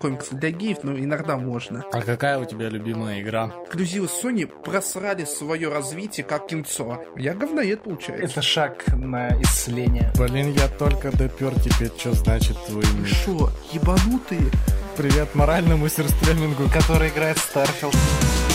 комиксы для геев, но иногда можно. А какая у тебя любимая игра? Эксклюзивы Sony просрали свое развитие как кинцо. Я говноед, получается. Это шаг на исцеление. Блин, я только допер теперь, что значит твой Вы шо, ебанутые? Привет моральному стримингу. Который играет в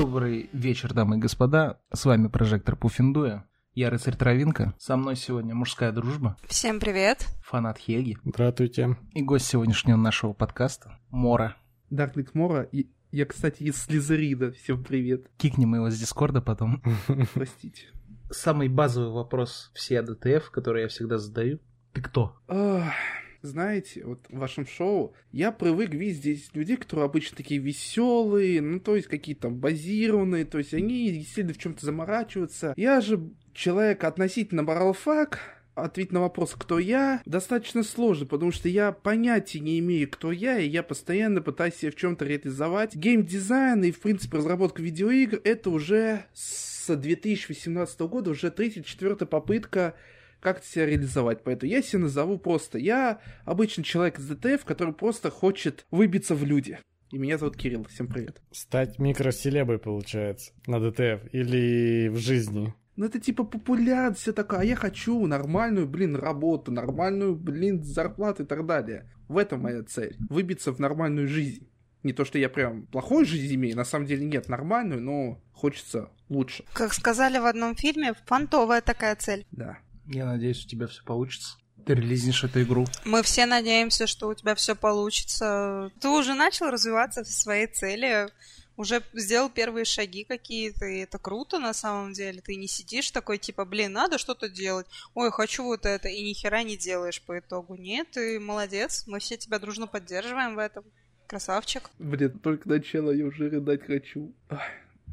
Добрый вечер, дамы и господа. С вами прожектор Пуффиндуя. Я рыцарь Травинка. Со мной сегодня мужская дружба, Всем привет. фанат Хеги Здравствуйте. и гость сегодняшнего нашего подкаста Мора. Дарклик Мора. И я, кстати, из Слизерида. Всем привет. Кикнем его с Дискорда потом. Простите. Самый базовый вопрос все ДТФ, который я всегда задаю. Ты кто? Знаете, вот в вашем шоу я привык видеть здесь людей, которые обычно такие веселые, ну то есть какие-то базированные, то есть они сильно в чем-то заморачиваются. Я же человек относительно баралфак, ответить на вопрос, кто я, достаточно сложно, потому что я понятия не имею, кто я, и я постоянно пытаюсь себя в чем-то реализовать. Геймдизайн и, в принципе, разработка видеоигр — это уже с 2018 года, уже третья, четвертая попытка как себя реализовать. Поэтому я себя назову просто. Я обычный человек из ДТФ, который просто хочет выбиться в люди. И меня зовут Кирилл. Всем привет. Стать микроселебой, получается, на ДТФ или в жизни. Ну это типа популярность, все такое, а я хочу нормальную, блин, работу, нормальную, блин, зарплату и так далее. В этом моя цель. Выбиться в нормальную жизнь. Не то, что я прям плохую жизнь имею, на самом деле нет, нормальную, но хочется лучше. Как сказали в одном фильме, фантовая такая цель. Да. Я надеюсь, у тебя все получится. Ты релизнешь эту игру. Мы все надеемся, что у тебя все получится. Ты уже начал развиваться в своей цели, уже сделал первые шаги какие-то, и это круто на самом деле. Ты не сидишь такой, типа, блин, надо что-то делать. Ой, хочу вот это, и ни хера не делаешь по итогу. Нет, ты молодец, мы все тебя дружно поддерживаем в этом. Красавчик. Блин, только начало, я уже рыдать хочу. Ах.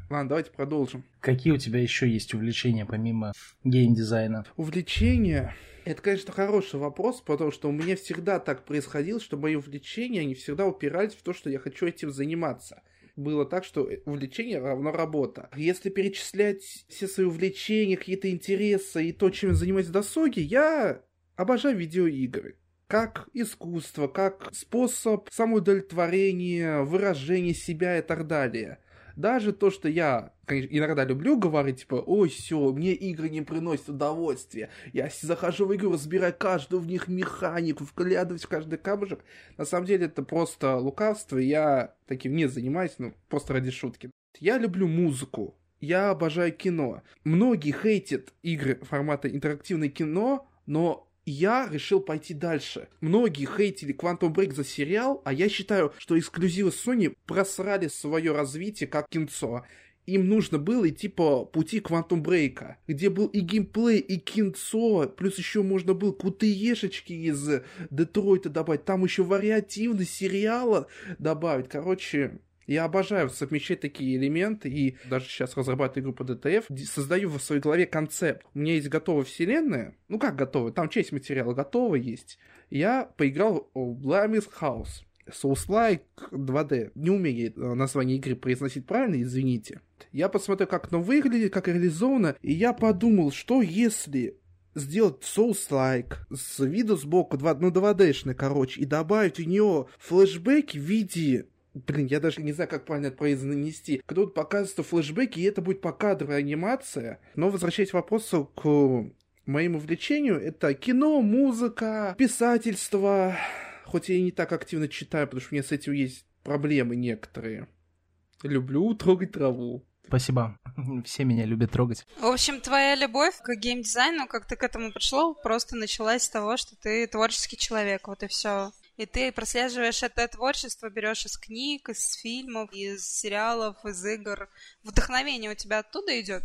Ладно, давайте продолжим. Какие у тебя еще есть увлечения помимо геймдизайна? Увлечение. Это, конечно, хороший вопрос, потому что у меня всегда так происходило, что мои увлечения, они всегда упирались в то, что я хочу этим заниматься. Было так, что увлечение равно работа. Если перечислять все свои увлечения, какие-то интересы и то, чем я занимаюсь в досуге, я обожаю видеоигры как искусство, как способ самоудовлетворения, выражения себя и так далее. Даже то, что я конечно, иногда люблю говорить, типа, ой, все, мне игры не приносят удовольствия. Я захожу в игру, разбираю каждую в них механику, вглядываюсь в каждый камушек. На самом деле это просто лукавство, я таким не занимаюсь, ну, просто ради шутки. Я люблю музыку, я обожаю кино. Многие хейтят игры формата интерактивное кино, но я решил пойти дальше. Многие хейтили Quantum Break за сериал, а я считаю, что эксклюзивы Sony просрали свое развитие как кинцо. Им нужно было идти по пути Quantum Break, где был и геймплей, и кинцо, плюс еще можно было ешечки из Детройта добавить, там еще вариативность сериала добавить. Короче, я обожаю совмещать такие элементы, и даже сейчас разрабатываю игру по ДТФ, создаю в своей голове концепт. У меня есть готовая вселенная, ну как готовая, там часть материала готова есть. Я поиграл в Blamis House. Souls-like 2D. Не умею название игры произносить правильно, извините. Я посмотрел, как оно выглядит, как реализовано, и я подумал, что если сделать Souls-like с виду сбоку, 2, ну 2D-шный, короче, и добавить в нее флешбеки в виде Блин, я даже не знаю, как правильно это произнести. Когда показываются флешбеки, и это будет покадровая анимация. Но возвращаясь к вопросу к моему увлечению, это кино, музыка, писательство. Хоть я и не так активно читаю, потому что у меня с этим есть проблемы некоторые. Люблю трогать траву. Спасибо. Все меня любят трогать. В общем, твоя любовь к геймдизайну, как ты к этому пришел, просто началась с того, что ты творческий человек, вот и все. И ты прослеживаешь это творчество, берешь из книг, из фильмов, из сериалов, из игр. Вдохновение у тебя оттуда идет?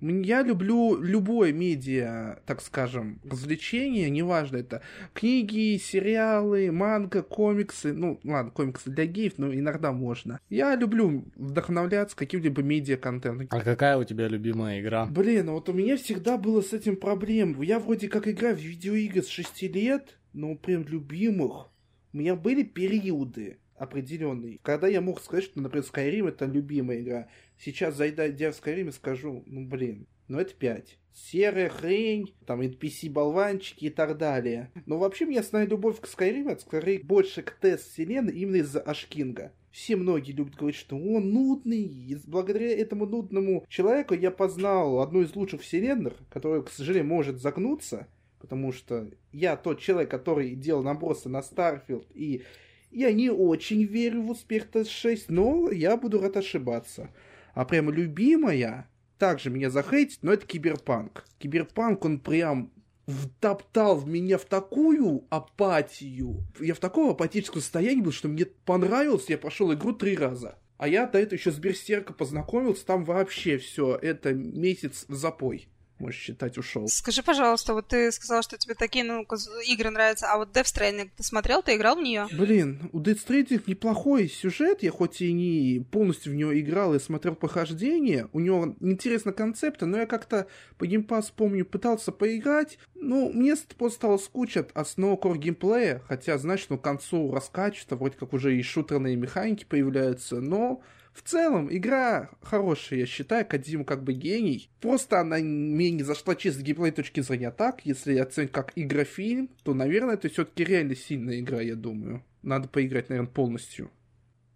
Я люблю любое медиа, так скажем, развлечение, неважно это книги, сериалы, манга, комиксы, ну ладно, комиксы для геев, но иногда можно. Я люблю вдохновляться каким-либо медиа-контентом. А какая у тебя любимая игра? Блин, вот у меня всегда было с этим проблем. Я вроде как играю в видеоигры с 6 лет, но прям любимых у меня были периоды. определенный. Когда я мог сказать, что, например, Skyrim это любимая игра, сейчас зайдя в Skyrim скажу, ну блин, ну это 5. Серая хрень, там NPC-болванчики и так далее. Но вообще меня основная любовь к Skyrim, это скорее больше к тест вселенной именно из-за Ашкинга. Все многие любят говорить, что он нудный, и благодаря этому нудному человеку я познал одну из лучших вселенных, которая, к сожалению, может загнуться, потому что я тот человек, который делал набросы на Starfield, и я не очень верю в успех TES 6, но я буду рад ошибаться. А прямо любимая, также меня захейтит, но это Киберпанк. Киберпанк, он прям втоптал в меня в такую апатию. Я в таком апатическом состоянии был, что мне понравилось, я пошел игру три раза. А я до этого еще с Берсерка познакомился, там вообще все, это месяц в запой можешь считать, ушел. Скажи, пожалуйста, вот ты сказал, что тебе такие ну, игры нравятся, а вот Death Stranding, ты смотрел, ты играл в нее? Блин, у Death Stranding неплохой сюжет, я хоть и не полностью в нее играл и смотрел похождение, у него интересно концепты, но я как-то по геймпас, помню, пытался поиграть, ну, мне просто стало скучно от основного кор геймплея, хотя, знаешь, ну, к концу раскачивается, вроде как уже и шутерные механики появляются, но в целом, игра хорошая, я считаю, Кадзиму как бы гений. Просто она мне не зашла чисто с геймплей точки зрения так. Если оценить как игрофильм, то, наверное, это все-таки реально сильная игра, я думаю. Надо поиграть, наверное, полностью.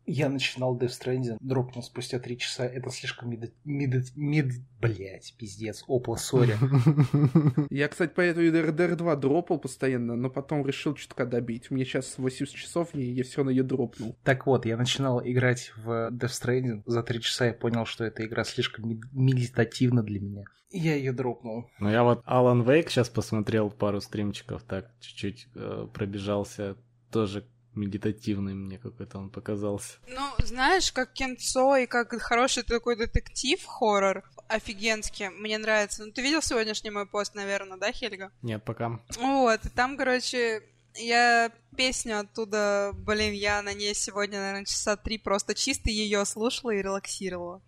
Я начинал Death Stranding, дропнул спустя три часа. Это слишком мид... мид... мид... Блять, пиздец, опла, сори. Я, кстати, по этому RDR 2 дропал постоянно, но потом решил чутка добить. Мне сейчас 80 часов, и я все на ее дропнул. Так вот, я начинал играть в Death Stranding. За три часа я понял, что эта игра слишком медитативна для меня. Я ее дропнул. Ну, я вот Alan Wake сейчас посмотрел пару стримчиков, так, чуть-чуть э, пробежался. Тоже медитативный мне какой-то он показался. Ну, знаешь, как кинцо и как хороший такой детектив, хоррор, офигенский, мне нравится. Ну, ты видел сегодняшний мой пост, наверное, да, Хельга? Нет, пока. Вот, и там, короче, я песню оттуда, блин, я на ней сегодня, наверное, часа три просто чисто ее слушала и релаксировала.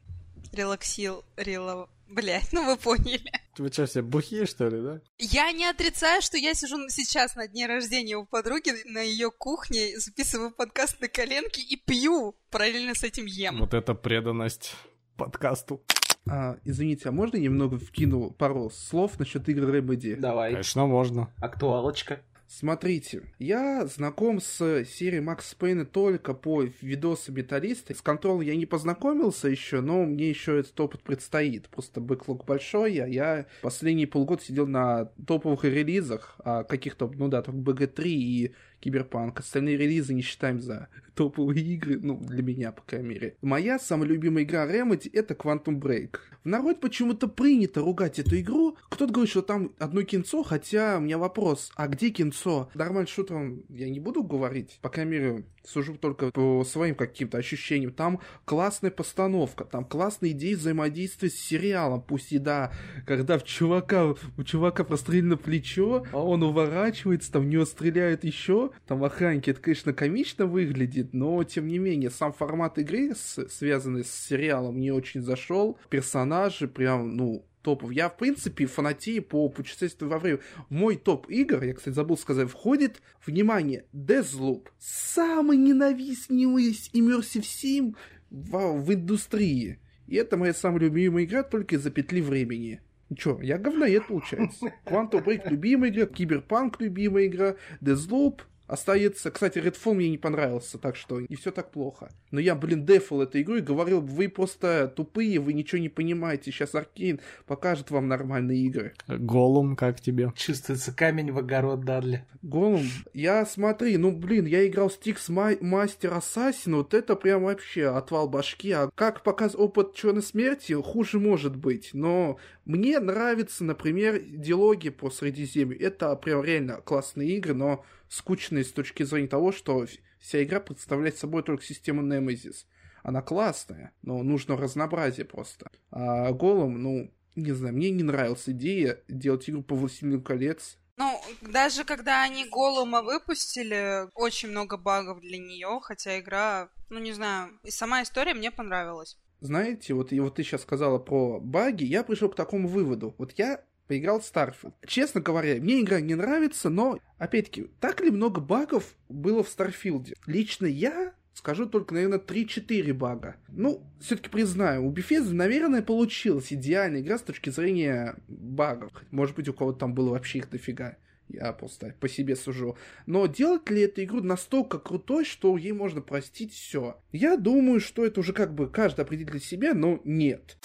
Релаксил, релаксил Блять, ну вы поняли. Вы что, все бухие, что ли, да? Я не отрицаю, что я сижу сейчас на дне рождения у подруги на ее кухне, записываю подкаст на коленке и пью, параллельно с этим ем. Вот это преданность подкасту. А, извините, а можно я немного вкину пару слов насчет игры Remedy? Давай. Конечно, можно. Актуалочка. Смотрите, я знаком с серией Макс Пейна только по видосу Металлиста. С Control я не познакомился еще, но мне еще этот опыт предстоит. Просто бэклог большой, а я последние полгода сидел на топовых релизах, а каких-то, ну да, только BG3 и Киберпанк. Остальные релизы не считаем за топовые игры, ну, для меня, по крайней мере. Моя самая любимая игра Remedy — это Quantum Break. В народ почему-то принято ругать эту игру. Кто-то говорит, что там одно кинцо, хотя у меня вопрос, а где кинцо? Нормально шутером я не буду говорить, по крайней мере, сужу только по своим каким-то ощущениям. Там классная постановка, там классные идеи взаимодействия с сериалом. Пусть и да, когда в чувака, у чувака прострелено плечо, а он уворачивается, там в него стреляют еще, там охранники, это, конечно, комично выглядит, но, тем не менее, сам формат игры, связанный с сериалом, мне очень зашел. Персонажи прям, ну, топов. Я, в принципе, фанатею по путешествию во время. мой топ игр, я, кстати, забыл сказать, входит, внимание, Deathloop. Самый ненавистный Immersive Sim в, в индустрии. И это моя самая любимая игра только из-за петли времени. Чё, я говноед, получается. Quantum Break любимая игра, Киберпанк любимая игра, Deathloop Остается, кстати, Redfall мне не понравился, так что не все так плохо. Но я, блин, дефал эту игру и говорил, вы просто тупые, вы ничего не понимаете, сейчас Arkane покажет вам нормальные игры. Голум, как тебе? Чувствуется камень в огород, Дадли. Голум, я смотри, ну, блин, я играл Styx Master Assassin, вот это прям вообще отвал башки, а как показ опыт Черной Смерти, хуже может быть, но мне нравится, например, диалоги по Средиземью, это прям реально классные игры, но скучные с точки зрения того, что вся игра представляет собой только систему Nemesis. Она классная, но нужно разнообразие просто. А Голом, ну, не знаю, мне не нравилась идея делать игру по Властелину колец. Ну, даже когда они Голума выпустили, очень много багов для нее, хотя игра, ну не знаю, и сама история мне понравилась. Знаете, вот, и вот ты сейчас сказала про баги, я пришел к такому выводу. Вот я поиграл в Starfield. Честно говоря, мне игра не нравится, но, опять-таки, так ли много багов было в Старфилде? Лично я скажу только, наверное, 3-4 бага. Ну, все-таки признаю, у Bethesda, наверное, получилась идеальная игра с точки зрения багов. Может быть, у кого-то там было вообще их дофига. Я просто по себе сужу. Но делать ли эту игру настолько крутой, что ей можно простить все? Я думаю, что это уже как бы каждый определит для себя, но нет.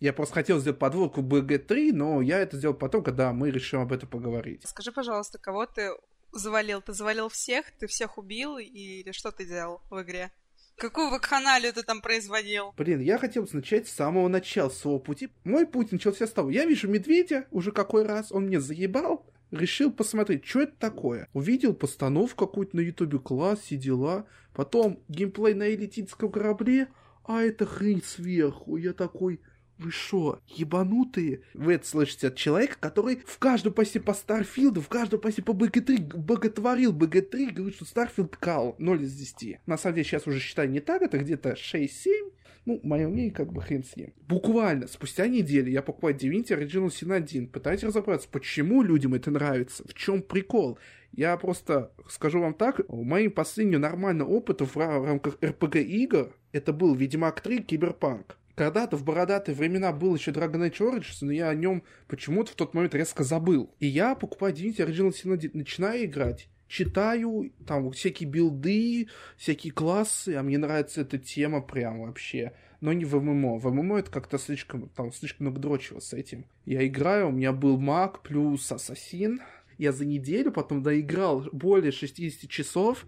Я просто хотел сделать подводку BG3, но я это сделал потом, когда мы решим об этом поговорить. Скажи, пожалуйста, кого ты завалил? Ты завалил всех? Ты всех убил? Или что ты делал в игре? Какую вакханалию ты там производил? Блин, я хотел начать с самого начала своего пути. Мой путь начался с того, я вижу медведя уже какой раз, он мне заебал, решил посмотреть, что это такое. Увидел постановку какую-то на ютубе, класс, все дела. Потом геймплей на элитинском корабле, а это хрень сверху. Я такой, вы шо, ебанутые? Вы это слышите от человека, который в каждом посте по Старфилду, в каждом посте по БГ-3 боготворил БГ-3, говорит, что Старфилд кал 0 из 10. На самом деле сейчас уже считаю не так, это где-то 6-7. Ну, мое мнение, как бы хрен с ним. Буквально, спустя неделю я покупаю Divinity Original Sin 1, пытаюсь разобраться, почему людям это нравится, в чем прикол. Я просто скажу вам так, моим последним нормальным опытом в рамках RPG игр это был Ведьмак 3 Киберпанк. Когда-то в бородатые времена был еще Dragon Age Origins, но я о нем почему-то в тот момент резко забыл. И я покупаю Divinity Original Sin 1, начинаю играть читаю, там всякие билды, всякие классы, а мне нравится эта тема прям вообще. Но не в ММО. В ММО это как-то слишком, там, слишком много с этим. Я играю, у меня был маг плюс ассасин. Я за неделю потом доиграл более 60 часов,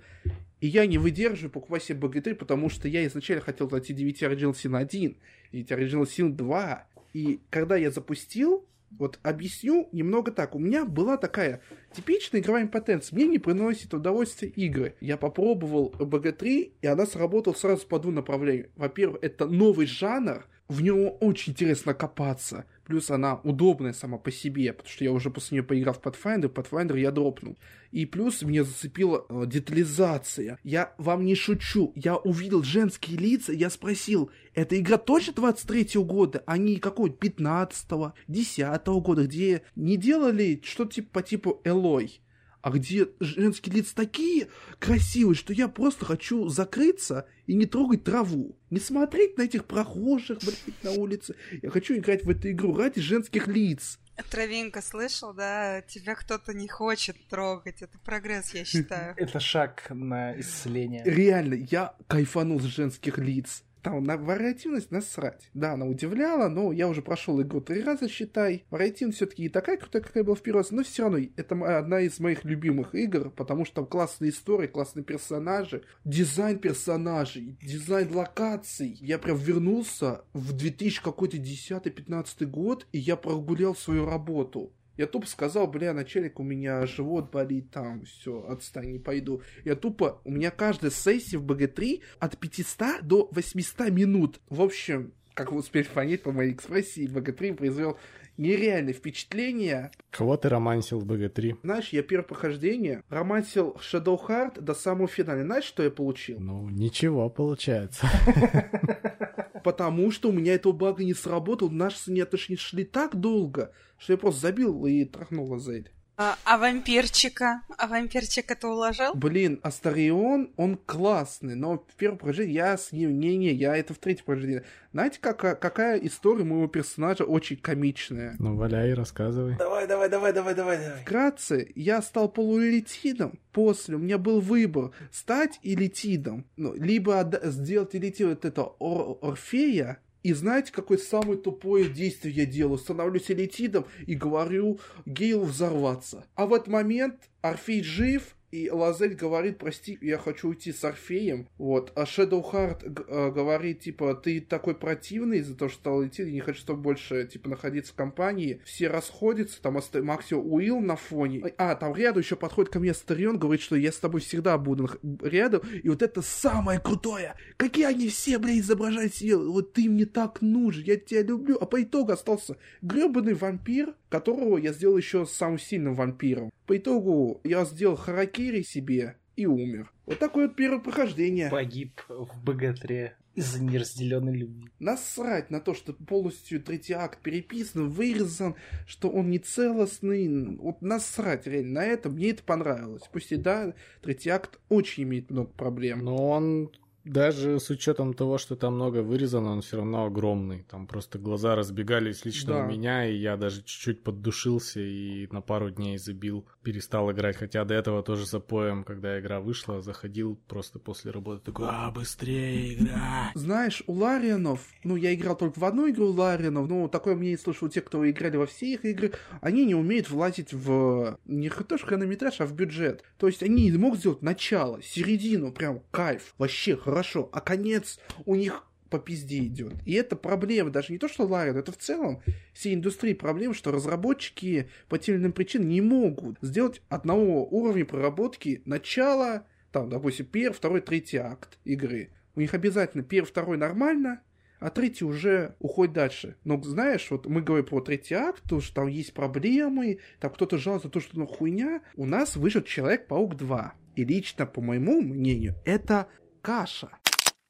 и я не выдерживаю покупать себе BG3, потому что я изначально хотел найти 9 Original Sin 1, 9 Original Sin 2. И когда я запустил, вот объясню немного так. У меня была такая типичная игровая импотенция. Мне не приносит удовольствие игры. Я попробовал BG3, и она сработала сразу по двум направлениям. Во-первых, это новый жанр, в него очень интересно копаться. Плюс она удобная сама по себе, потому что я уже после нее поиграл в Pathfinder, Pathfinder я дропнул. И плюс меня зацепила э, детализация. Я вам не шучу, я увидел женские лица, я спросил, эта игра точно 23 года, а не какой-то 15-го, 10 года, где не делали что-то типа по типу Элой а где женские лица такие красивые, что я просто хочу закрыться и не трогать траву. Не смотреть на этих прохожих, блядь, на улице. Я хочу играть в эту игру ради женских лиц. Травинка, слышал, да? Тебя кто-то не хочет трогать. Это прогресс, я считаю. Это шаг на исцеление. Реально, я кайфанул с женских лиц там на вариативность насрать. Да, она удивляла, но я уже прошел игру три раза, считай. Вариативность все-таки не такая крутая, какая была в первый раз, но все равно это одна из моих любимых игр, потому что там классные истории, классные персонажи, дизайн персонажей, дизайн локаций. Я прям вернулся в 2000 какой-то 10-15 год, и я прогулял свою работу. Я тупо сказал, бля, начальник, у меня живот болит, там, все, отстань, не пойду. Я тупо, у меня каждая сессия в БГ-3 от 500 до 800 минут. В общем, как вы успели понять по моей экспрессии, БГ-3 произвел нереальное впечатление. Кого ты романсил в БГ-3? Знаешь, я первое прохождение романсил Shadow Heart до самого финала. Знаешь, что я получил? Ну, ничего получается. Потому что у меня этого бага не сработал, наши не отношения шли так долго, что я просто забил и трахнул Лазель. А, а вампирчика? А вампирчика ты уложил? Блин, Астарион, он классный, но в первом прохождении я с ним... Не-не, я это в третьем прохождении. Знаете, какая, какая история моего персонажа очень комичная? Ну, валяй, рассказывай. Давай, давай, давай, давай, давай, давай. Вкратце, я стал полуэлитидом. После у меня был выбор стать элитидом. Ну, либо сделать элитид вот это Ор- Орфея, и знаете, какое самое тупое действие я делаю? Становлюсь элитидом и говорю Гейлу взорваться. А в этот момент Орфей жив, и Лазель говорит, прости, я хочу уйти с Орфеем. Вот. А Heart э, говорит, типа, ты такой противный из-за того, что стал идти, я не хочу с тобой больше, типа, находиться в компании. Все расходятся, там оста... Максио Уилл на фоне. А, там рядом еще подходит ко мне Астарион, говорит, что я с тобой всегда буду рядом. И вот это самое крутое. Какие они все, бля, изображают себе. Вот ты мне так нужен, я тебя люблю. А по итогу остался гребаный вампир, которого я сделал еще самым сильным вампиром. По итогу я сделал харакири себе и умер. Вот такое вот первое прохождение. Погиб в БГ-3 из-за неразделенной любви. Насрать на то, что полностью третий акт переписан, вырезан, что он не целостный. Вот насрать реально на это. Мне это понравилось. Пусть и да, третий акт очень имеет много проблем. Но он даже с учетом того, что там много вырезано, он все равно огромный. Там просто глаза разбегались лично Да. у меня, и я даже чуть-чуть поддушился и на пару дней забил, перестал играть. Хотя до этого тоже запоем, когда игра вышла, заходил просто после работы такой, а, быстрее игра! Знаешь, у Ларианов, ну, я играл только в одну игру Ларианов, но такое мнение слышал у тех, кто играли во все их игры, они не умеют влазить в не то что хронометраж, а в бюджет. То есть они не могут сделать начало, середину, прям кайф, вообще хорошо, а конец у них по пизде идет. И это проблема, даже не то, что Лариан, это в целом всей индустрии проблема, что разработчики по тем или иным причинам не могут сделать одного уровня проработки начала, там, допустим, первый, второй, третий акт игры. У них обязательно первый, второй нормально, а третий уже уходит дальше. Но знаешь, вот мы говорим про третий акт, то, что там есть проблемы, там кто-то жалуется на то, что ну хуйня. У нас вышел Человек-паук 2. И лично, по моему мнению, это каша.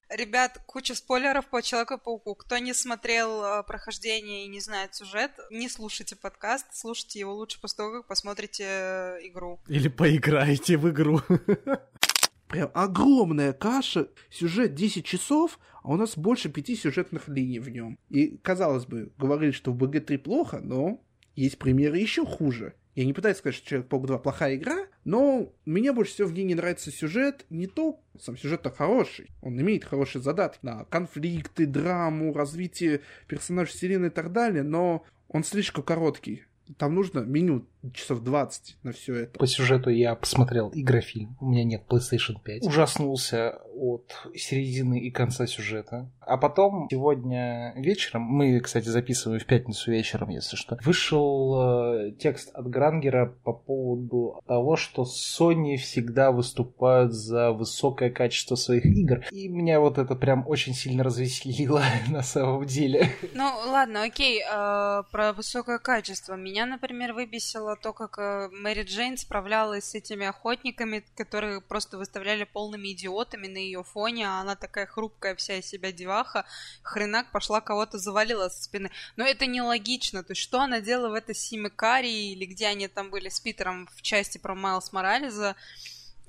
Ребят, куча спойлеров по Человеку-пауку. Кто не смотрел э, прохождение и не знает сюжет, не слушайте подкаст, слушайте его лучше после того, как посмотрите э, игру. Или поиграйте в игру. Прям огромная каша, сюжет 10 часов, а у нас больше пяти сюжетных линий в нем. И, казалось бы, говорили, что в БГ-3 плохо, но есть примеры еще хуже. Я не пытаюсь сказать, что Человек-паук 2 плохая игра, но мне больше всего в ней не нравится сюжет. Не то, сам сюжет-то хороший. Он имеет хорошие задатки на конфликты, драму, развитие персонажей вселенной и так далее, но он слишком короткий. Там нужно минут часов 20 на все это. По сюжету я посмотрел игрофильм. У меня нет PlayStation 5. Ужаснулся от середины и конца сюжета. А потом, сегодня вечером, мы, кстати, записываем в пятницу вечером, если что, вышел э, текст от Грангера по поводу того, что Sony всегда выступают за высокое качество своих игр. И меня вот это прям очень сильно развеселило на самом деле. Ну, ладно, окей, э, про высокое качество. Меня, например, выбесило то, как э, Мэри Джейн справлялась с этими охотниками, которые просто выставляли полными идиотами на ее фоне, а она такая хрупкая вся из себя деваха, хренак пошла кого-то завалила со спины. Но это нелогично, то есть что она делала в этой Симикарии, или где они там были с Питером в части про Майлз Морализа,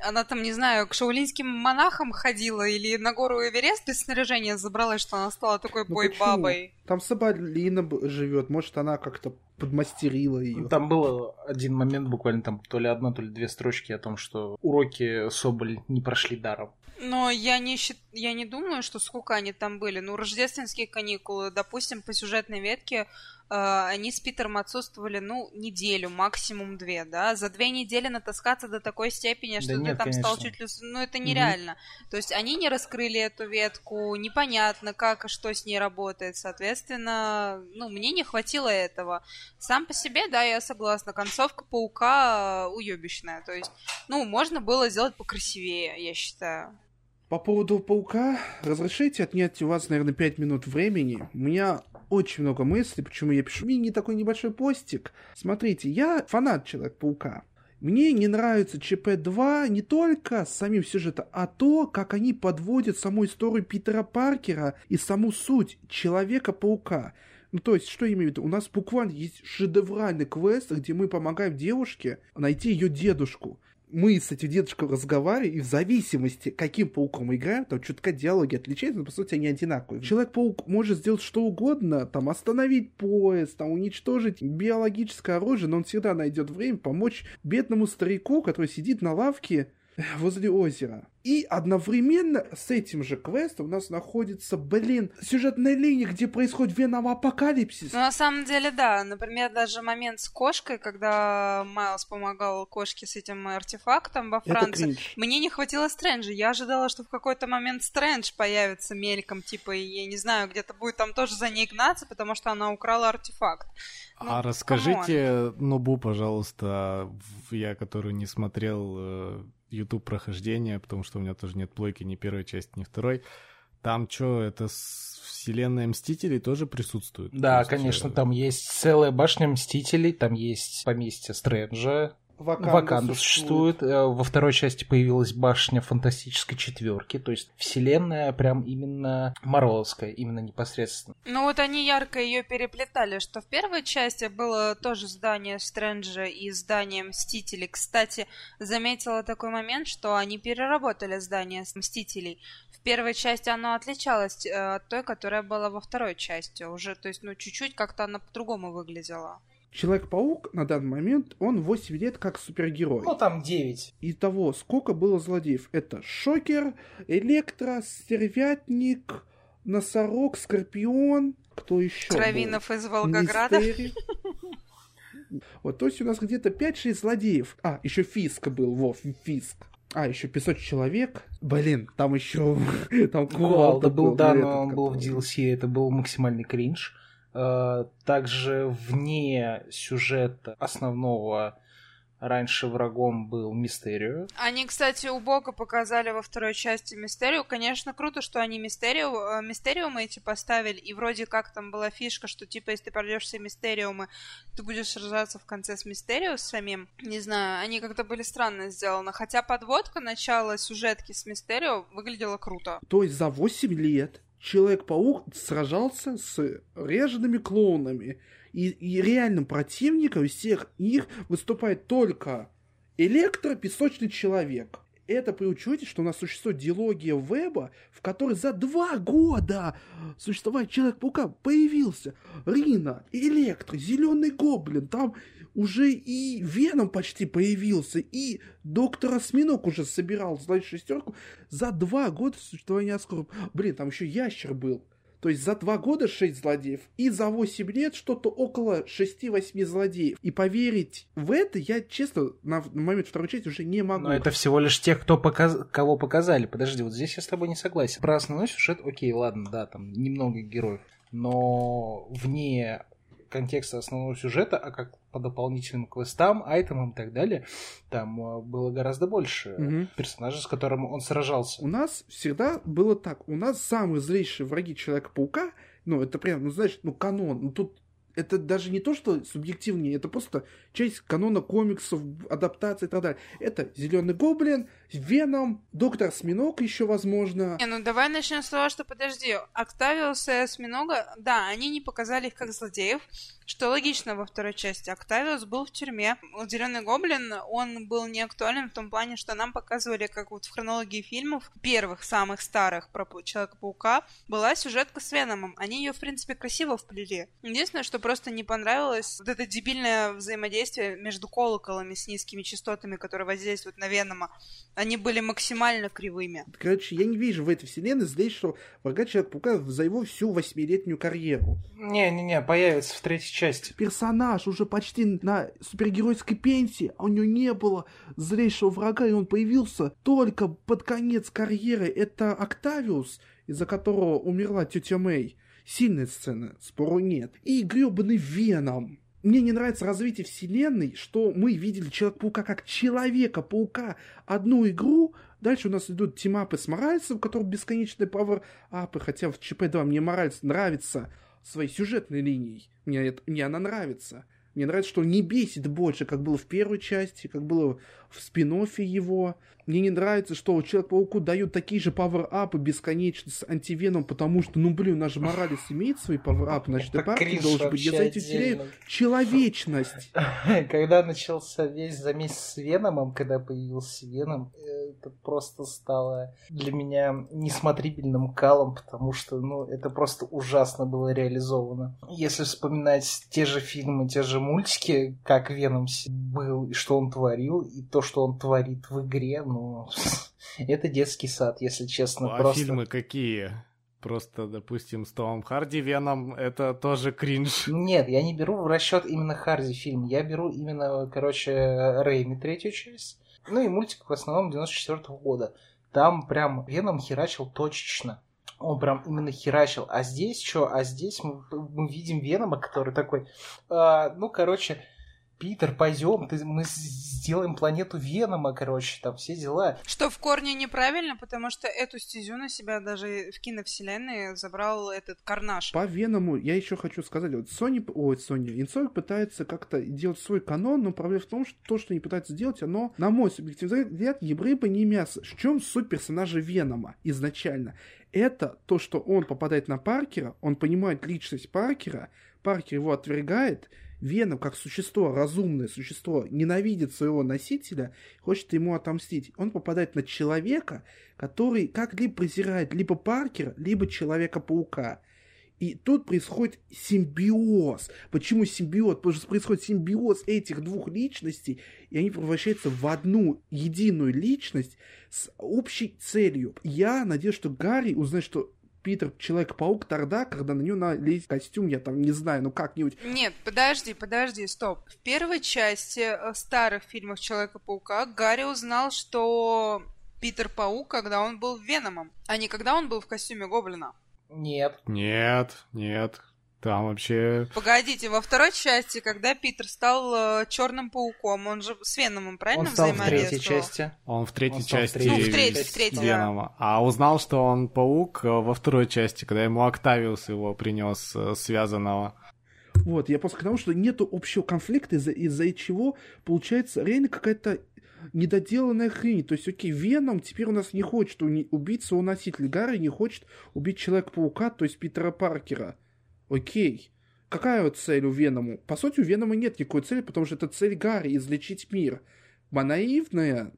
она там, не знаю, к шаулинским монахам ходила или на гору Эверест без снаряжения забралась, что она стала такой Ну бой-бабой. Там Сабалина живет, может, она как-то подмастерила ее. Там был один момент, буквально там то ли одна, то ли две строчки о том, что уроки Соболь не прошли даром. Но я не, счит... я не думаю, что сколько они там были. Ну, рождественские каникулы, допустим, по сюжетной ветке они с Питером отсутствовали, ну, неделю, максимум две, да? За две недели натаскаться до такой степени, что ты нет, там стал конечно. чуть ли... Ну, это нереально. То есть они не раскрыли эту ветку, непонятно, как и что с ней работает. Соответственно, ну, мне не хватило этого. Сам по себе, да, я согласна. Концовка паука уебищная. То есть, ну, можно было сделать покрасивее, я считаю. По поводу паука, разрешите отнять у вас, наверное, 5 минут времени. У меня очень много мыслей, почему я пишу мини такой небольшой постик. Смотрите, я фанат Человек-паука. Мне не нравится ЧП-2 не только самим сюжетом, а то, как они подводят саму историю Питера Паркера и саму суть Человека-паука. Ну, то есть, что я имею в виду? У нас буквально есть шедевральный квест, где мы помогаем девушке найти ее дедушку. Мы с этим дедушкой разговариваем, и в зависимости, каким пауком мы играем, там чутка диалоги отличаются, но по сути они одинаковые. Человек-паук может сделать что угодно, там остановить поезд, там уничтожить биологическое оружие, но он всегда найдет время помочь бедному старику, который сидит на лавке возле озера. И одновременно с этим же квестом у нас находится, блин, сюжетная линия, где происходит Веном Апокалипсис. Ну, на самом деле, да. Например, даже момент с кошкой, когда Майлз помогал кошке с этим артефактом во Франции. Мне не хватило Стрэнджа. Я ожидала, что в какой-то момент Стрэндж появится мельком, типа, и, я не знаю, где-то будет там тоже за ней гнаться, потому что она украла артефакт. Ну, а расскажите Нубу, пожалуйста, в- я, который не смотрел э, YouTube прохождения, потому что у меня тоже нет плойки ни первой части, ни второй. Там что, это вселенная Мстителей тоже присутствует? Да, То есть, конечно, э, там есть целая башня Мстителей, там есть поместье Стрэнджа, Ваканда Ваканда существует. Э, Во второй части появилась башня фантастической четверки, то есть вселенная прям именно Марвеловская, именно непосредственно. Ну вот они ярко ее переплетали, что в первой части было тоже здание Стрэнджа и здание Мстителей. Кстати, заметила такой момент, что они переработали здание Мстителей. В первой части оно отличалось э, от той, которая была во второй части уже. То есть, ну, чуть-чуть как-то она по-другому выглядела. Человек-паук на данный момент, он 8 лет как супергерой. Ну, там 9. И того, сколько было злодеев. Это Шокер, Электро, Стервятник, Носорог, Скорпион, кто еще Кровинов был? из Волгограда. Вот, то есть у нас где-то 5-6 злодеев. А, еще Фиск был, Вов, Фиск. А, еще 500 человек. Блин, там еще... Там Кувалда был, да, но он был в DLC, это был максимальный кринж. Э, Также вне сюжета основного раньше врагом был Мистерио. Они, кстати, убого показали во второй части Мистерио. Конечно, круто, что они Мистерио, э, Мистериумы эти поставили, и вроде как там была фишка, что типа, если ты пройдешь все Мистериумы, ты будешь сражаться в конце с Мистерио с самим. Не знаю, они как-то были странно сделаны. Хотя подводка начала сюжетки с Мистерио выглядела круто. То есть за 8 лет Человек-паук сражался с реженными клоунами. И, и реальным противником из всех них выступает только Электро, Песочный Человек. Это при учете, что у нас существует диалогия веба, в которой за два года существования Человек-паука появился Рина, Электро, Зеленый Гоблин, там уже и Веном почти появился, и Доктор Осьминог уже собирал злодей шестерку за два года существования Аскорб. Блин, там еще Ящер был. То есть за два года шесть злодеев, и за восемь лет что-то около шести-восьми злодеев. И поверить в это я, честно, на, на момент второй части уже не могу. Но это всего лишь тех, кто показ... кого показали. Подожди, вот здесь я с тобой не согласен. Про основной сюжет, окей, ладно, да, там немного героев. Но вне контекста основного сюжета, а как по дополнительным квестам, айтемам и так далее, там э, было гораздо больше Мгм. персонажей, с которым он сражался. У нас всегда было так. У нас самые злейшие враги Человека-паука, ну, это прям, ну, знаешь, ну, канон. Ну, тут это даже не то, что субъективнее, это просто часть канона комиксов, адаптации и так далее. Это Зеленый Гоблин, Веном, Доктор Осьминог еще, возможно. Не, ну давай начнем с того, что подожди. Октавиус и Осьминога, да, они не показали их как злодеев, что логично во второй части. Октавиус был в тюрьме. Зеленый гоблин, он был не актуален в том плане, что нам показывали, как вот в хронологии фильмов, первых, самых старых про Пау- Человека-паука, была сюжетка с Веномом. Они ее, в принципе, красиво вплели. Единственное, что просто не понравилось, вот это дебильное взаимодействие между колоколами с низкими частотами, которые воздействуют на Венома. Они были максимально кривыми. Короче, я не вижу в этой вселенной злейшего врага Человека-паука за его всю восьмилетнюю карьеру. Не-не-не, появится в третьей части. персонаж уже почти на супергеройской пенсии, а у него не было злейшего врага, и он появился только под конец карьеры. Это Октавиус, из-за которого умерла тетя Мэй. Сильная сцена, спору нет. И гребаный Веном. Мне не нравится развитие вселенной, что мы видели Человека-паука как Человека-паука одну игру, Дальше у нас идут team-up ы с Моралесом, у которых бесконечные power-up ы, хотя в ЧП-2 мне Моралес нравится своей сюжетной линией. Мне, это, мне она нравится. Мне нравится, что он не бесит больше, как было в первой части, как было в спин-оффе его. Мне не нравится, что Человек-пауку дают такие же power-up ы бесконечно с антивеном, потому что, ну блин, у нас же Моралес имеет свои power-up ы, значит, и Паркер должен быть. Я за этим теряю человечность. Когда начался весь замес с Веномом, когда появился Веном, это просто стало для меня несмотрибельным калом, потому что, ну, это просто ужасно было реализовано. Если вспоминать те же фильмы, те же мультики, как Веном был, и что он творил, и то, что он творит в игре, ну, это детский сад, если честно. а просто... фильмы какие? Просто, допустим, с Томом Харди Веном, это тоже кринж. Нет, я не беру в расчет именно Харди фильм. Я беру именно, короче, Рэйми третью часть. Ну и мультик в основном 94 года. Там прям Веном херачил точечно. Он прям именно херачил. А здесь что? А здесь мы, мы видим Венома, который такой... «А, ну, короче, Питер, пойдем, ты, мы сделаем планету Венома, короче, там все дела. Что в корне неправильно, потому что эту стезю на себя даже в киновселенной забрал этот Карнаж. По Веному я еще хочу сказать, вот Sony, ой, Sony, Insomniac пытается как-то делать свой канон, но проблема в том, что то, что они пытаются делать, оно, на мой субъективный взгляд, рыба, ни мясо. В чем суть персонажа Венома изначально? Это то, что он попадает на Паркера, он понимает личность Паркера, Паркер его отвергает, Веном, как существо, разумное существо, ненавидит своего носителя, хочет ему отомстить. Он попадает на человека, который как-либо презирает либо Паркера, либо Человека-паука. И тут происходит симбиоз. Почему симбиоз? Потому что происходит симбиоз этих двух личностей, и они превращаются в одну единую личность с общей целью. Я надеюсь, что Гарри узнает, что Питер Человек-паук тогда, когда на нее налезть костюм, я там не знаю, ну как-нибудь. Нет, подожди, подожди, стоп. В первой части э, старых фильмов Человека-паука Гарри узнал, что Питер Паук, когда он был Веномом, а не когда он был в костюме Гоблина. Нет. Нет, нет. Там вообще... Погодите, во второй части, когда Питер стал э, Черным пауком, он же с Веномом, правильно, Он стал в третьей части. Он в третьей Он в части третьей. Ну, в третьей, в третьей, да. Венома. А узнал, что он паук э, во второй части, когда ему Октавиус его принес э, связанного. Вот, я просто к тому, что нету общего конфликта, из-за из-за чего получается реально какая-то недоделанная хрень. То есть, окей, Веном теперь у нас не хочет убить своего носителя. Гарри не хочет убить Человека-паука, то есть Питера Паркера. Окей. Какая вот цель у Венома? По сути, у Венома нет никакой цели, потому что это цель Гарри — излечить мир. А наивная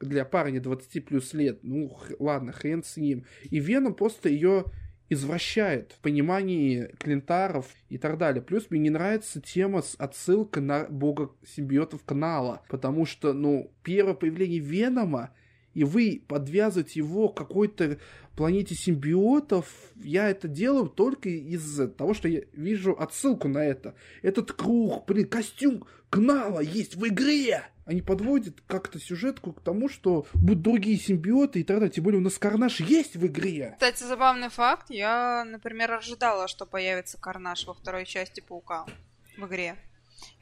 для парня 20 плюс лет, ну, х- ладно, хрен с ним. И Веном просто ее извращает в понимании клинтаров и так далее. Плюс мне не нравится тема с отсылкой на бога симбиотов канала, потому что, ну, первое появление Венома, и вы подвязываете его к какой-то планете симбиотов, я это делаю только из-за того, что я вижу отсылку на это. Этот круг, блин, костюм Кнала есть в игре! Они подводят как-то сюжетку к тому, что будут другие симбиоты и так далее. Тем более у нас Карнаж есть в игре. Кстати, забавный факт. Я, например, ожидала, что появится Карнаж во второй части Паука в игре.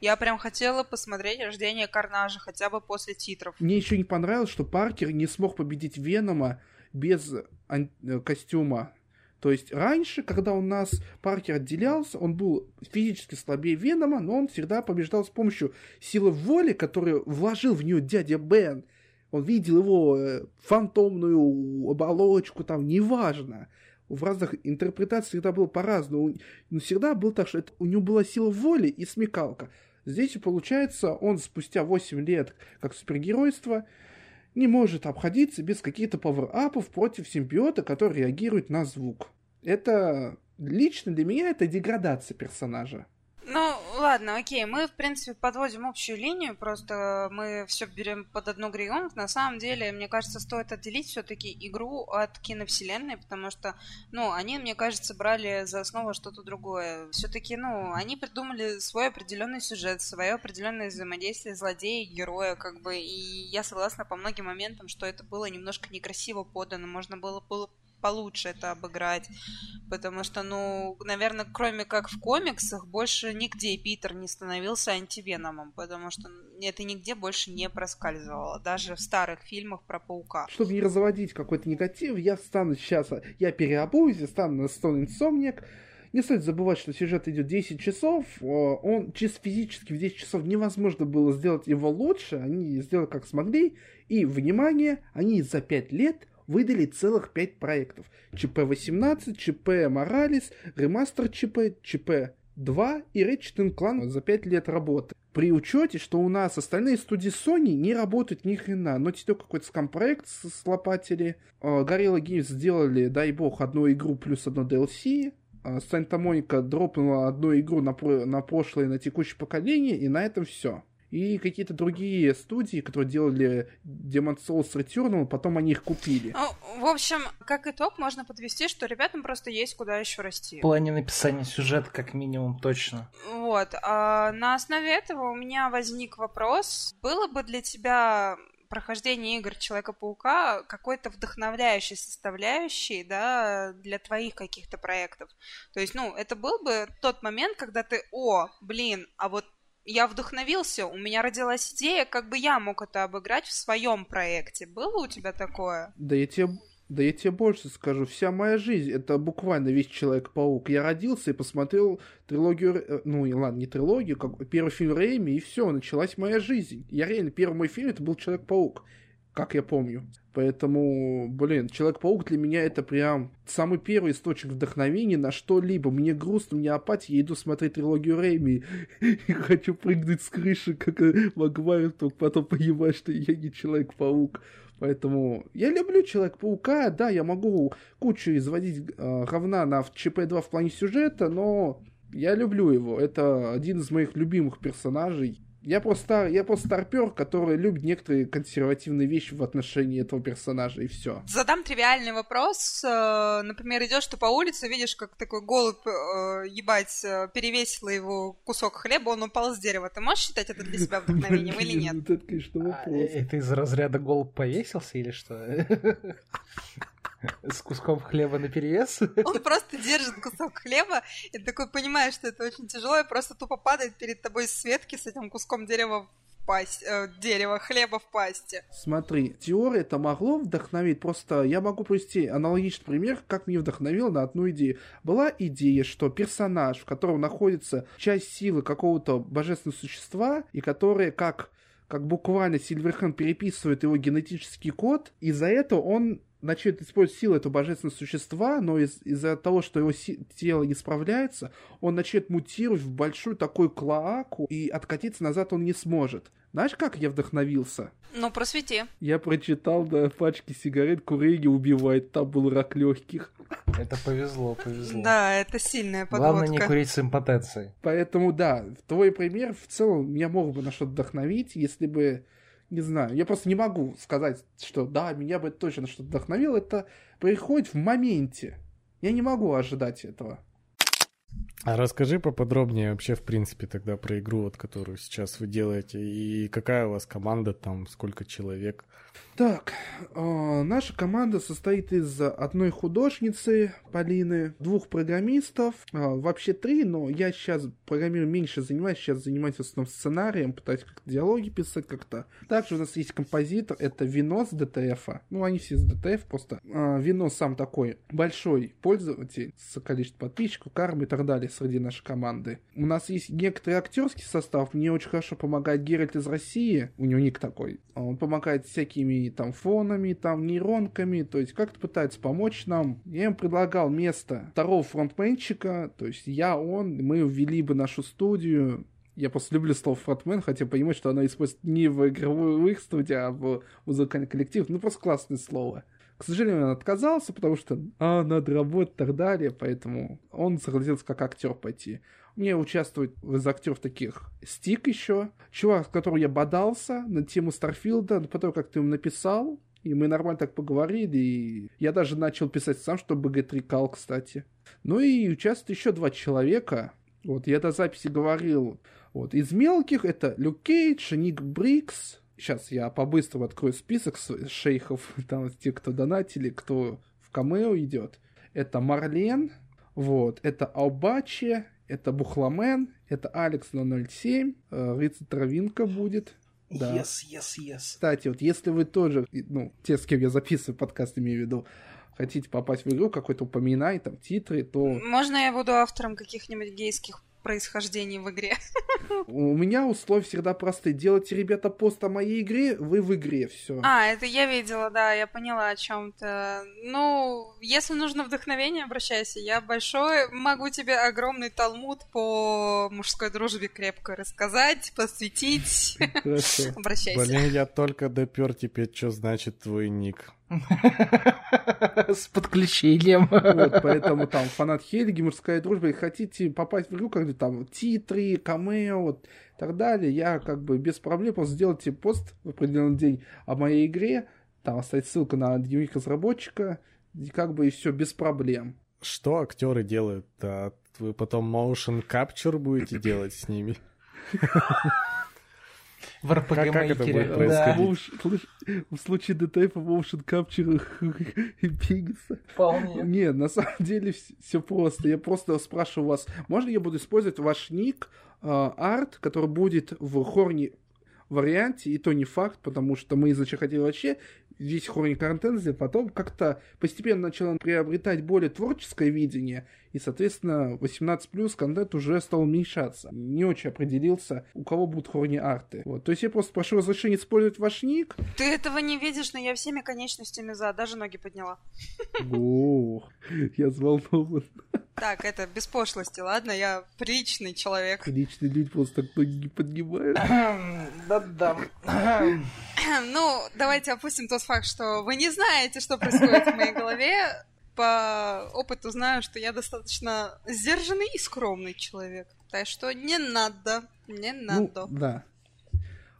Я прям хотела посмотреть рождение Карнажа хотя бы после титров. Мне еще не понравилось, что Паркер не смог победить Венома без ан- э, костюма. То есть раньше, когда у нас Паркер отделялся, он был физически слабее Венома, но он всегда побеждал с помощью силы воли, которую вложил в нее дядя Бен. Он видел его э, фантомную оболочку, там, неважно. В разных интерпретациях всегда было по-разному. Но всегда был так, что это, у него была сила воли и смекалка. Здесь, получается, он спустя 8 лет как супергеройство не может обходиться без каких-то пауэр-апов против симбиота, который реагирует на звук. Это лично для меня это деградация персонажа. Ну, ладно, окей, мы, в принципе, подводим общую линию, просто мы все берем под одну гребенку. На самом деле, мне кажется, стоит отделить все-таки игру от киновселенной, потому что, ну, они, мне кажется, брали за основу что-то другое. Все-таки, ну, они придумали свой определенный сюжет, свое определенное взаимодействие злодея и героя, как бы, и я согласна по многим моментам, что это было немножко некрасиво подано, можно было, было получше это обыграть. Потому что, ну, наверное, кроме как в комиксах, больше нигде Питер не становился антивеномом, потому что это нигде больше не проскальзывало, даже в старых фильмах про паука. Чтобы не разводить какой-то негатив, я встану сейчас, я переобуюсь, я стану на стол инсомник. Не стоит забывать, что сюжет идет 10 часов, э, он чисто физически в 10 часов невозможно было сделать его лучше, они сделали как смогли, и, внимание, они за 5 лет выдали целых 5 проектов. ЧП-18, ЧП Моралес, ремастер ЧП, ЧП-2 и Ratchet Clank за 5 лет работы. При учете, что у нас остальные студии Sony не работают ни хрена. но Dog какой-то скам-проект с, с лопатели. Э, Gorilla Games сделали, дай бог, одну игру плюс одно DLC. Santa Monica дропнула одну игру на, про- на прошлое и на текущее поколение, и на этом все. И какие-то другие студии, которые делали Demon Souls Returnal, потом они их купили. Ну, в общем, как итог, можно подвести, что ребятам просто есть куда еще расти. В плане написания сюжета, как минимум, точно. Вот. А на основе этого у меня возник вопрос. Было бы для тебя прохождение игр Человека-паука какой-то вдохновляющей составляющей, да, для твоих каких-то проектов. То есть, ну, это был бы тот момент, когда ты, о, блин, а вот я вдохновился, у меня родилась идея, как бы я мог это обыграть в своем проекте. Было у тебя такое? Да я тебе, да я тебе больше скажу, вся моя жизнь это буквально весь Человек-паук. Я родился и посмотрел трилогию, э, ну ладно, не трилогию, как первый фильм Рэйми, и все, началась моя жизнь. Я реально, первый мой фильм это был Человек-паук. Как я помню. Поэтому, блин, Человек-паук для меня это прям самый первый источник вдохновения на что-либо. Мне грустно, мне апатия, я иду смотреть трилогию Рэйми и хочу прыгнуть с крыши, как Магуайр, только потом понимаю, что я не Человек-паук. Поэтому я люблю Человека-паука, да, я могу кучу изводить э, говна на ЧП-2 в плане сюжета, но я люблю его. Это один из моих любимых персонажей. Я просто, я просто старпер, который любит некоторые консервативные вещи в отношении этого персонажа, и все. Задам тривиальный вопрос. Э, например, идешь ты по улице, видишь, как такой голубь, э, ебать, э, перевесила его кусок хлеба, он упал с дерева. Ты можешь считать это для себя вдохновением или нет? Это, конечно, А, вопрос. Это из разряда голубь повесился или что? С куском хлеба на перевес? Он просто держит кусок хлеба и такой понимает, что это очень тяжело, и просто тупо падает перед тобой с ветки с этим куском дерева в пасть, э, дерева, хлеба в пасти. Смотри, теория это могло вдохновить, просто я могу привести аналогичный пример, как меня вдохновило на одну идею. Была идея, что персонаж, в котором находится часть силы какого-то божественного существа, и которое как как буквально Сильверхенд переписывает его генетический код, из-за этого он начнет использовать силу этого божественного существа, но из- из-за того, что его си- тело не справляется, он начнет мутировать в большую такую клоаку, и откатиться назад он не сможет. Знаешь, как я вдохновился? Ну, просвети. Я прочитал на пачке сигарет курение убивает, там был рак легких. Это повезло, повезло. Да, это сильная подводка. Главное не курить с импотенцией. Поэтому да, твой пример в целом меня мог бы на что-то вдохновить, если бы, не знаю, я просто не могу сказать, что да, меня бы точно что-то вдохновило, это приходит в моменте. Я не могу ожидать этого. А расскажи поподробнее вообще, в принципе, тогда про игру, вот, которую сейчас вы делаете, и какая у вас команда там, сколько человек. Так, э, наша команда состоит из одной художницы Полины, двух программистов, э, вообще три, но я сейчас программирую меньше занимаюсь, сейчас занимаюсь в основном сценарием, пытаюсь как-то диалоги писать как-то. Также у нас есть композитор, это Вино с ДТФ, ну они все с ДТФ просто. Э, Вино сам такой большой пользователь с количеством подписчиков, кармы и так далее среди нашей команды. У нас есть некоторый актерский состав, мне очень хорошо помогает Геральт из России, у него ник такой, он помогает всякими там фонами, там нейронками, то есть как-то пытается помочь нам. Я им предлагал место второго фронтменчика, то есть я, он, мы ввели бы нашу студию, я просто люблю слово фронтмен, хотя понимаю, что оно используется не в игровых студиях, а в музыкальный коллектив. Ну, просто классное слово. К сожалению, он отказался, потому что а, надо работать и так далее, поэтому он согласился как актер пойти. Мне участвует из актеров таких Стик еще, чувак, с которым я бодался на тему Старфилда, потом как ты ему написал, и мы нормально так поговорили, и я даже начал писать сам, что БГ-3 кал, кстати. Ну и участвует еще два человека, вот, я до записи говорил, вот, из мелких это Люк Кейдж, Ник Брикс, Сейчас я по-быстрому открою список шейхов, там те, кто донатили, кто в камео идет. Это Марлен, вот, это Албачи, это Бухламен, это Алекс 007, э, Рица Травинка будет. Да. Yes, yes, yes. Кстати, вот если вы тоже, ну, те, с кем я записываю подкаст, имею в виду, хотите попасть в игру, какой-то упоминай, там, титры, то Можно я буду автором каких-нибудь гейских происхождений в игре? у меня условия всегда простые. Делайте, ребята, пост о моей игре, вы в игре, все. А, это я видела, да, я поняла о чем-то. Ну, если нужно вдохновение, обращайся. Я большой, могу тебе огромный талмуд по мужской дружбе крепко рассказать, посвятить. Обращайся. Блин, я только допер теперь, что значит твой ник. С подключением. Вот, поэтому там фанат Хельги, мужская дружба, и хотите попасть в игру, как там титры, камео, вот, и так далее, я как бы без проблем просто сделайте пост в определенный день о моей игре, там оставить ссылку на дневник разработчика, и как бы и все без проблем. Что актеры делают? А вы потом motion capture будете делать с ними? В RPG Как- как это будет Да. происходить? Слышь, в случае ДТФ motion capture и Пегаса. Вполне. Нет, на самом деле все просто. Я просто спрашиваю вас, можно я буду использовать ваш ник, э, арт, который будет в хорне варианте, и то не факт, потому что мы изначально хотели вообще весь Chronicle Fantasy, потом как-то постепенно начал приобретать более творческое видение, и, соответственно, 18 плюс контент уже стал уменьшаться. Не очень определился, у кого будут хорни арты. Вот. То есть я просто прошу разрешения использовать ваш ник. Ты этого не видишь, но я всеми конечностями за, даже ноги подняла. Ох, я взволнован. Так, это без пошлости, ладно? Я приличный человек. Приличные люди просто так ноги не поднимают. Да-да. Ну, давайте опустим тот факт, что вы не знаете, что происходит в моей голове. По опыту знаю, что я достаточно сдержанный и скромный человек. Так что не надо, не надо. Ну, да.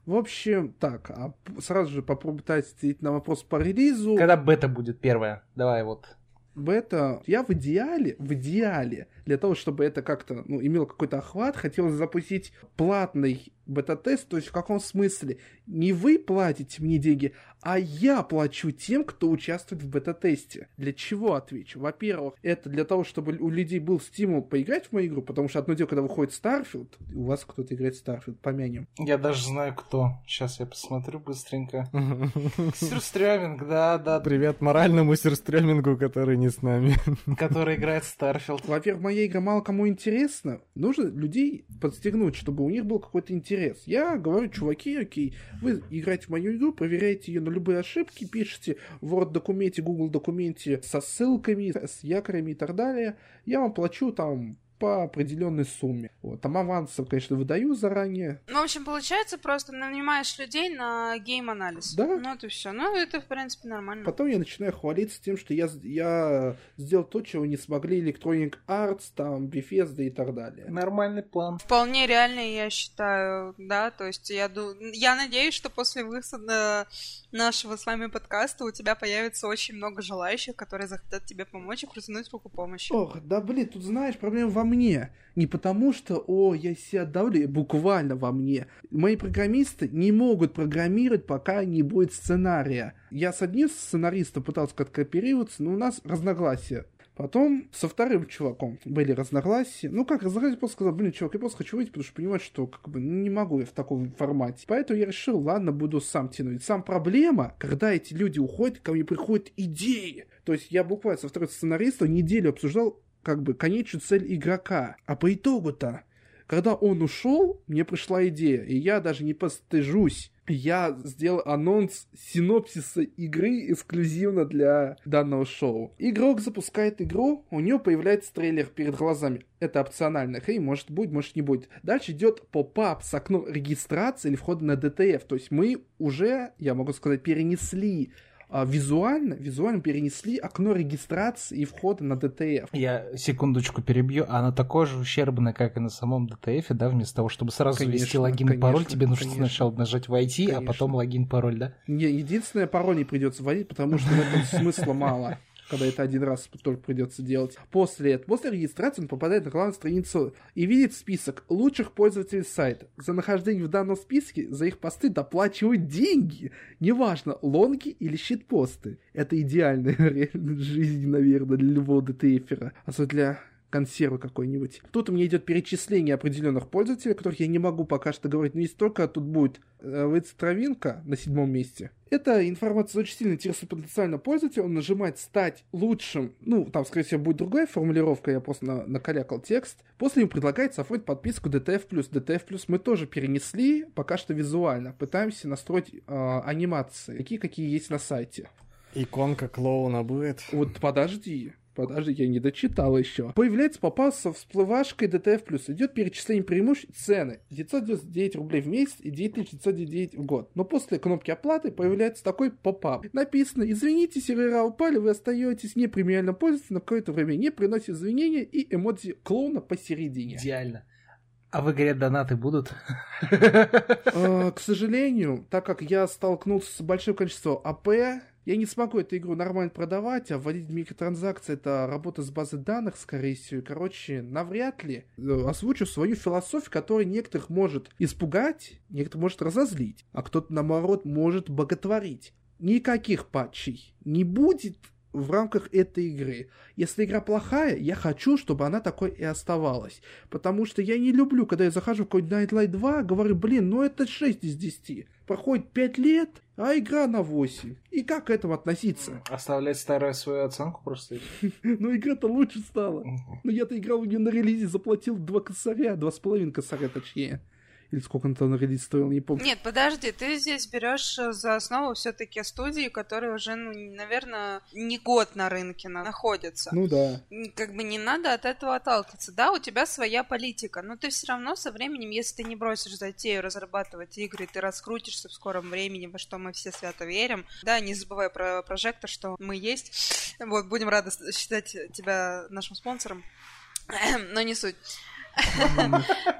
В общем, так, а сразу же попробуйте ответить на вопрос по релизу. Когда бета будет первая? Давай вот. Бета, я в идеале, в идеале, для того, чтобы это как-то, ну, имело какой-то охват, хотелось запустить платный бета-тест, то есть в каком смысле? Не вы платите мне деньги, а я плачу тем, кто участвует в бета-тесте. Для чего, отвечу? Во-первых, это для того, чтобы у людей был стимул поиграть в мою игру, потому что одно дело, когда выходит Starfield, у вас кто-то играет в Starfield, помянем. Я даже знаю, кто. Сейчас я посмотрю быстренько. Сюрстрёминг, да, да. Привет моральному сюрстрёмингу, который не с нами. Который играет в Starfield. Во-первых, моя игра мало кому интересна. Нужно людей подстегнуть, чтобы у них был какой-то интерес. Я говорю, чуваки, окей, вы играете в мою игру, проверяете ее на любые ошибки, пишите в Word-документе, Google-документе со ссылками, с якорями и так далее. Я вам плачу там по определенной сумме. Вот. Там авансов, конечно, выдаю заранее. Ну, в общем, получается, просто нанимаешь людей на гейм-анализ. Да. Ну, это все. Ну, это, в принципе, нормально. Потом я начинаю хвалиться тем, что я, я сделал то, чего не смогли Electronic Arts, там, Bethesda и так далее. Нормальный план. Вполне реальный, я считаю, да, то есть я, ду... я надеюсь, что после выхода нашего с вами подкаста у тебя появится очень много желающих, которые захотят тебе помочь и крутануть руку помощи. Ох, да блин, тут знаешь, проблема во мне. Не потому что, о, я себя давлю, буквально во мне. Мои программисты не могут программировать, пока не будет сценария. Я с одним сценаристом пытался как-то кооперироваться, но у нас разногласия. Потом со вторым чуваком были разногласия. Ну как, разногласия, просто сказал, блин, чувак, я просто хочу выйти, потому что понимаю, что как бы не могу я в таком формате. Поэтому я решил, ладно, буду сам тянуть. Сам проблема, когда эти люди уходят, ко мне приходят идеи. То есть я буквально со вторым сценаристом неделю обсуждал как бы конечную цель игрока. А по итогу-то, когда он ушел, мне пришла идея, и я даже не постыжусь. Я сделал анонс синопсиса игры эксклюзивно для данного шоу. Игрок запускает игру, у него появляется трейлер перед глазами. Это опционально. Хей, может будет, может не будет. Дальше идет поп-ап с окном регистрации или входа на DTF. То есть мы уже, я могу сказать, перенесли визуально, визуально перенесли окно регистрации и входа на DTF. Я секундочку перебью. Оно такое же ущербное, как и на самом DTF, да, вместо того, чтобы сразу Конечно, ввести логин и пароль, конечно, тебе нужно конечно. сначала нажать войти, а Конечно. потом логин, пароль, да? Не, единственное, пароль не придется вводить, потому что в этом смысла мало когда это один раз только придется делать. После после регистрации он попадает на главную страницу и видит список лучших пользователей сайта. За нахождение в данном списке за их посты доплачивают деньги. Неважно, лонги или щитпосты. Это идеальная реальная жизнь, наверное, для любого ДТФера. Особенно для консервы какой-нибудь. Тут у меня идет перечисление определенных пользователей, которых я не могу пока что говорить, но есть только тут будет э, Вейц Травинка на седьмом месте. Эта информация очень сильно интересует потенциального пользователя, он нажимает «стать лучшим», ну, там, скорее всего, будет другая формулировка, я просто на- накалякал текст. После ему предлагается оформить подписку DTF+. DTF+, мы тоже перенесли, пока что визуально. Пытаемся настроить э, анимации, такие, какие есть на сайте. Иконка клоуна будет. Вот подожди. Подожди, я не дочитал еще. Появляется попал со всплывашкой DTF+. Идет перечисление преимуществ цены. 999 рублей в месяц и 9999 в год. Но после кнопки оплаты появляется такой поп-ап. Написано, извините, сервера упали, вы остаетесь не премиальным пользователем на какое-то время, не приносит извинения и эмодзи клоуна посередине. Идеально. А в игре донаты будут? Э, К сожалению, так как я столкнулся с большим количеством АП, я не смогу эту игру нормально продавать, а вводить микротранзакции это работа с базой данных, скорее всего. Короче, навряд ли э, озвучу свою философию, которая некоторых может испугать, некоторых может разозлить, а кто-то, наоборот, может боготворить. Никаких патчей не будет в рамках этой игры. Если игра плохая, я хочу, чтобы она такой и оставалась. Потому что я не люблю, когда я захожу в какой-нибудь Night Light 2, говорю, блин, ну это 6 из 10. Проходит 5 лет, а игра на 8. И как к этому относиться? Оставлять старую свою оценку просто. Ну игра-то лучше стала. Но я-то играл в нее на релизе, заплатил 2 косаря, 2,5 косаря точнее. Или сколько он там на релиз стоил, не помню. Нет, подожди, ты здесь берешь за основу все-таки студии, которые уже, ну, наверное, не год на рынке находятся. Ну да. Как бы не надо от этого отталкиваться. Да, у тебя своя политика, но ты все равно со временем, если ты не бросишь затею разрабатывать игры, ты раскрутишься в скором времени, во что мы все свято верим. Да, не забывай про прожектор, что мы есть. Вот, будем рады считать тебя нашим спонсором. Но не суть.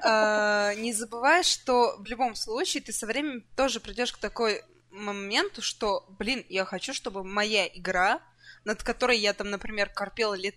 А, не забывай, что в любом случае ты со временем тоже придешь к такой моменту, что, блин, я хочу, чтобы моя игра, над которой я там, например, корпела лет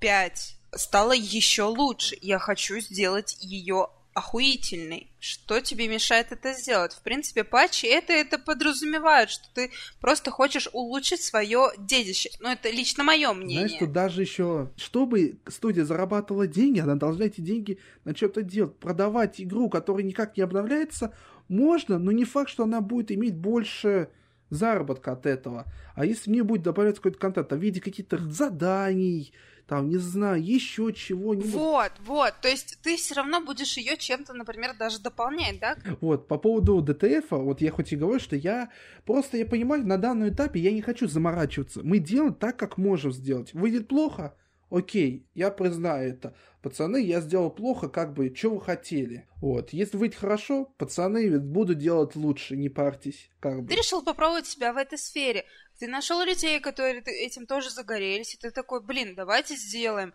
пять, стала еще лучше. Я хочу сделать ее охуительный. Что тебе мешает это сделать? В принципе, патчи это, это подразумевают, что ты просто хочешь улучшить свое детище. Но это лично мое мнение. Знаешь, что даже еще, чтобы студия зарабатывала деньги, она должна эти деньги на что-то делать. Продавать игру, которая никак не обновляется, можно, но не факт, что она будет иметь больше заработка от этого. А если в нее будет добавляться какой-то контент в виде каких-то заданий, там, не знаю, еще чего-нибудь. Вот, вот, то есть ты все равно будешь ее чем-то, например, даже дополнять, да? Вот, по поводу ДТФ, вот я хоть и говорю, что я просто, я понимаю, на данном этапе я не хочу заморачиваться. Мы делаем так, как можем сделать. Выйдет плохо, окей, я признаю это. Пацаны, я сделал плохо, как бы, что вы хотели. Вот, если выйдет хорошо, пацаны, буду делать лучше, не парьтесь, как бы. Ты решил попробовать себя в этой сфере. Ты нашел людей, которые этим тоже загорелись, и ты такой, блин, давайте сделаем.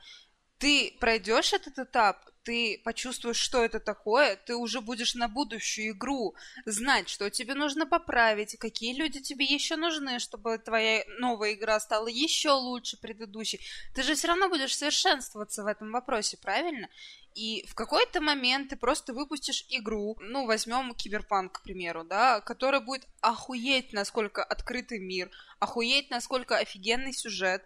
Ты пройдешь этот этап, ты почувствуешь, что это такое, ты уже будешь на будущую игру знать, что тебе нужно поправить, какие люди тебе еще нужны, чтобы твоя новая игра стала еще лучше предыдущей. Ты же все равно будешь совершенствоваться в этом вопросе, правильно? И в какой-то момент ты просто выпустишь игру, ну, возьмем Киберпанк, к примеру, да, которая будет охуеть, насколько открытый мир, охуеть, насколько офигенный сюжет.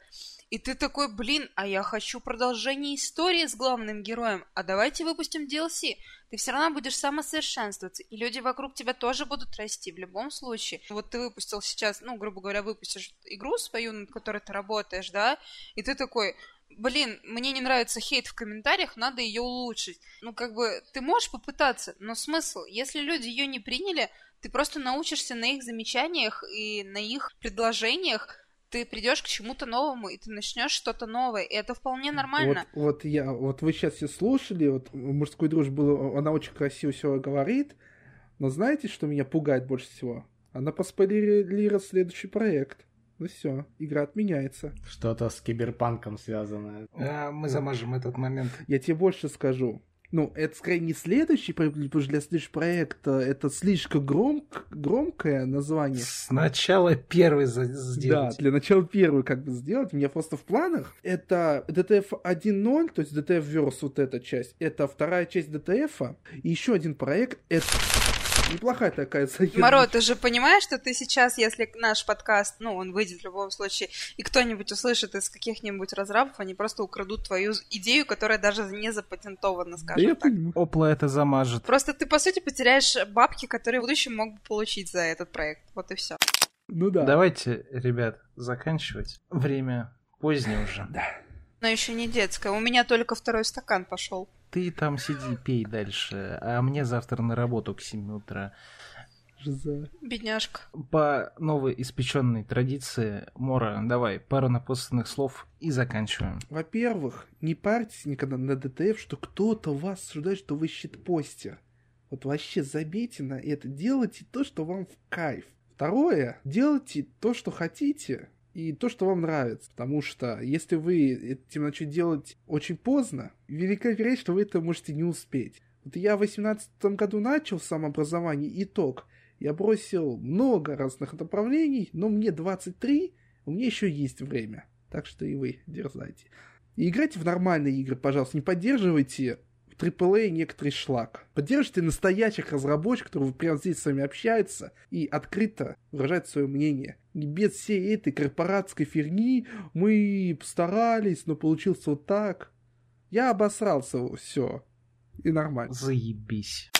И ты такой, блин, а я хочу продолжение истории с главным героем, а давайте выпустим DLC. Ты все равно будешь самосовершенствоваться, и люди вокруг тебя тоже будут расти в любом случае. Вот ты выпустил сейчас, ну, грубо говоря, выпустишь игру свою, над которой ты работаешь, да, и ты такой, блин, мне не нравится хейт в комментариях, надо ее улучшить. Ну, как бы, ты можешь попытаться, но смысл, если люди ее не приняли, ты просто научишься на их замечаниях и на их предложениях, ты придешь к чему-то новому, и ты начнешь что-то новое, и это вполне нормально. Вот, вот я, вот вы сейчас все слушали, вот мужской дружбы было, она очень красиво все говорит, но знаете, что меня пугает больше всего? Она поспойлерила следующий проект. Ну все, игра отменяется. Что-то с киберпанком связанное. А, мы замажем этот момент. Я тебе больше скажу. Ну, это скорее не следующий потому что для следующего проекта это слишком громк, громкое название. Сначала первый сделать. Да, для начала первый как бы сделать. У меня просто в планах. Это DTF 1.0, то есть DTF Verse, вот эта часть. Это вторая часть DTF. И еще один проект. Это неплохая такая заявка. Моро, ты же понимаешь, что ты сейчас, если наш подкаст, ну, он выйдет в любом случае, и кто-нибудь услышит из каких-нибудь разрабов, они просто украдут твою идею, которая даже не запатентована, скажем да я так. Понимаю. Опла это замажет. Просто ты, по сути, потеряешь бабки, которые в будущем мог бы получить за этот проект. Вот и все. Ну да. Давайте, ребят, заканчивать. Время позднее уже. Да. Но еще не детское. У меня только второй стакан пошел. Ты там сиди, пей дальше, а мне завтра на работу к 7 утра. Жиза. Бедняжка. По новой испеченной традиции, Мора, давай, пару напутственных слов и заканчиваем. Во-первых, не парьтесь никогда на ДТФ, что кто-то вас осуждает, что вы щитпостер. Вот вообще забейте на это. Делайте то, что вам в кайф. Второе, делайте то, что хотите, и то, что вам нравится. Потому что если вы этим начнете делать очень поздно, велика вероятность, что вы это можете не успеть. Вот я в 2018 году начал самообразование, итог. Я бросил много разных направлений, но мне 23, у меня еще есть время. Так что и вы дерзайте. И играйте в нормальные игры, пожалуйста. Не поддерживайте AAA некоторый шлак. Поддержите настоящих разработчиков, которые прямо здесь с вами общаются и открыто выражают свое мнение. И без всей этой корпоратской фигни мы постарались, но получился вот так. Я обосрался, все. И нормально. Заебись.